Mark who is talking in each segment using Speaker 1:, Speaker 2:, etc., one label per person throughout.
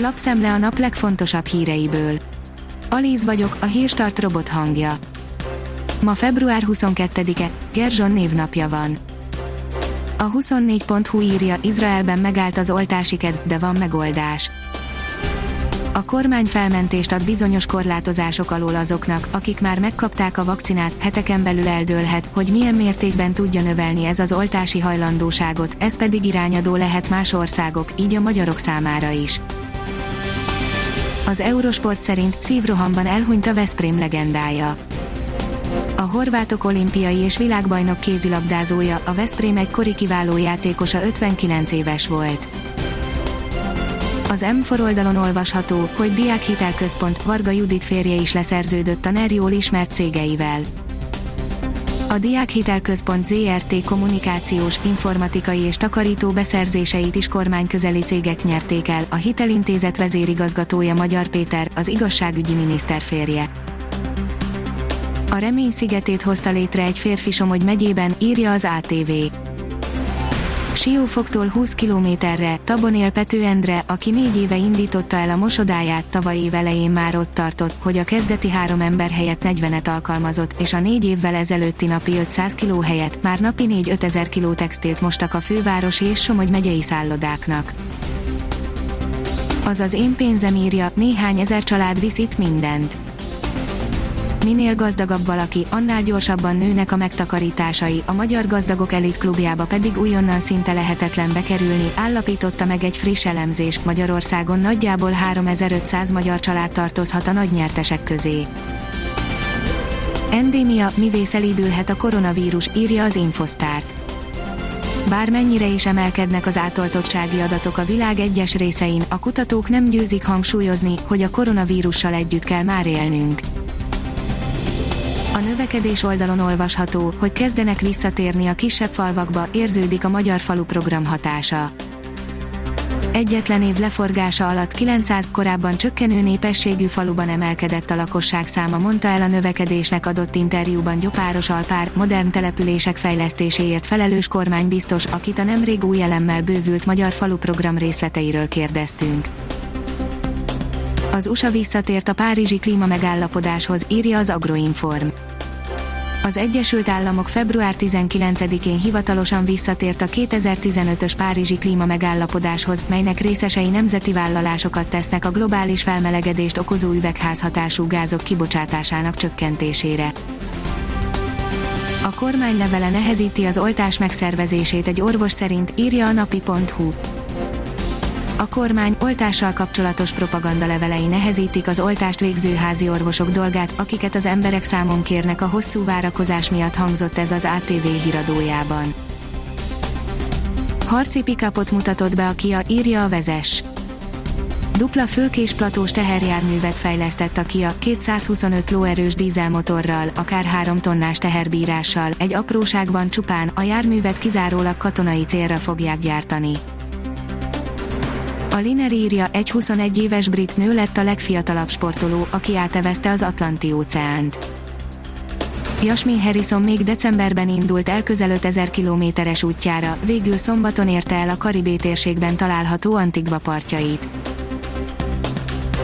Speaker 1: Lapszemle a nap legfontosabb híreiből. Alíz vagyok, a hírstart robot hangja. Ma február 22-e, Gerzson névnapja van. A 24.hu írja, Izraelben megállt az oltási kedv, de van megoldás. A kormány felmentést ad bizonyos korlátozások alól azoknak, akik már megkapták a vakcinát, heteken belül eldőlhet, hogy milyen mértékben tudja növelni ez az oltási hajlandóságot, ez pedig irányadó lehet más országok, így a magyarok számára is. Az Eurosport szerint szívrohamban elhunyt a Veszprém legendája. A horvátok olimpiai és világbajnok kézilabdázója, a Veszprém egykori kiváló játékosa 59 éves volt. Az M4 oldalon olvasható, hogy Diákhitelközpont Varga Judit férje is leszerződött a NER ismert cégeivel. A Diákhitelközpont ZRT kommunikációs, informatikai és takarító beszerzéseit is kormányközeli cégek nyerték el, a hitelintézet vezérigazgatója Magyar Péter, az igazságügyi miniszter férje. A remény szigetét hozta létre egy férfi Somogy megyében, írja az ATV. Siófoktól 20 kilométerre, Tabon él Pető Endre, aki négy éve indította el a mosodáját, tavaly év elején már ott tartott, hogy a kezdeti három ember helyett 40-et alkalmazott, és a négy évvel ezelőtti napi 500 kiló helyett már napi 4-5 ezer kiló textilt mostak a fővárosi és Somogy megyei szállodáknak. Az az én pénzem írja, néhány ezer család visz itt mindent Minél gazdagabb valaki, annál gyorsabban nőnek a megtakarításai, a Magyar Gazdagok Elit Klubjába pedig újonnan szinte lehetetlen bekerülni, állapította meg egy friss elemzés, Magyarországon nagyjából 3500 magyar család tartozhat a nagy nyertesek közé. Endémia, mivé szelídülhet a koronavírus, írja az Infosztárt. Bármennyire is emelkednek az átoltottsági adatok a világ egyes részein, a kutatók nem győzik hangsúlyozni, hogy a koronavírussal együtt kell már élnünk. A növekedés oldalon olvasható, hogy kezdenek visszatérni a kisebb falvakba, érződik a Magyar Falu program hatása. Egyetlen év leforgása alatt 900 korábban csökkenő népességű faluban emelkedett a lakosság száma, mondta el a növekedésnek adott interjúban Gyopáros Alpár, modern települések fejlesztéséért felelős kormánybiztos, akit a nemrég új elemmel bővült Magyar Falu program részleteiről kérdeztünk. Az USA visszatért a Párizsi klímamegállapodáshoz, írja az Agroinform. Az Egyesült Államok február 19-én hivatalosan visszatért a 2015-ös Párizsi klímamegállapodáshoz, melynek részesei nemzeti vállalásokat tesznek a globális felmelegedést okozó üvegházhatású gázok kibocsátásának csökkentésére. A kormány levele nehezíti az oltás megszervezését egy orvos szerint, írja a napi.hu. A kormány oltással kapcsolatos propaganda levelei nehezítik az oltást végző házi orvosok dolgát, akiket az emberek számon kérnek a hosszú várakozás miatt hangzott ez az ATV híradójában. Harci pikapot mutatott be a Kia, írja a vezes. Dupla fölkés platós teherjárművet fejlesztett a Kia 225 lóerős dízelmotorral, akár 3 tonnás teherbírással, egy apróság van csupán, a járművet kizárólag katonai célra fogják gyártani. Liner írja, egy 21 éves brit nő lett a legfiatalabb sportoló, aki átevezte az Atlanti óceánt. Jasmin Harrison még decemberben indult el közel 5000 kilométeres útjára, végül szombaton érte el a Karibé térségben található Antigva partjait.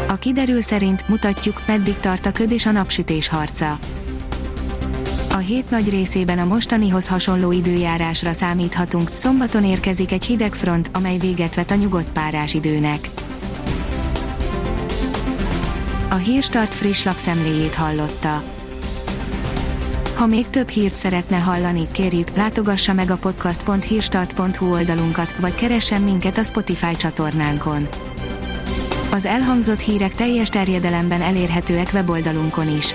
Speaker 1: A kiderül szerint mutatjuk, meddig tart a köd és a napsütés harca. A hét nagy részében a mostanihoz hasonló időjárásra számíthatunk, szombaton érkezik egy hideg front, amely véget vet a nyugodt párás időnek. A Hírstart friss lapszemléjét hallotta. Ha még több hírt szeretne hallani, kérjük, látogassa meg a podcast.hírstart.hu oldalunkat, vagy keressen minket a Spotify csatornánkon. Az elhangzott hírek teljes terjedelemben elérhetőek weboldalunkon is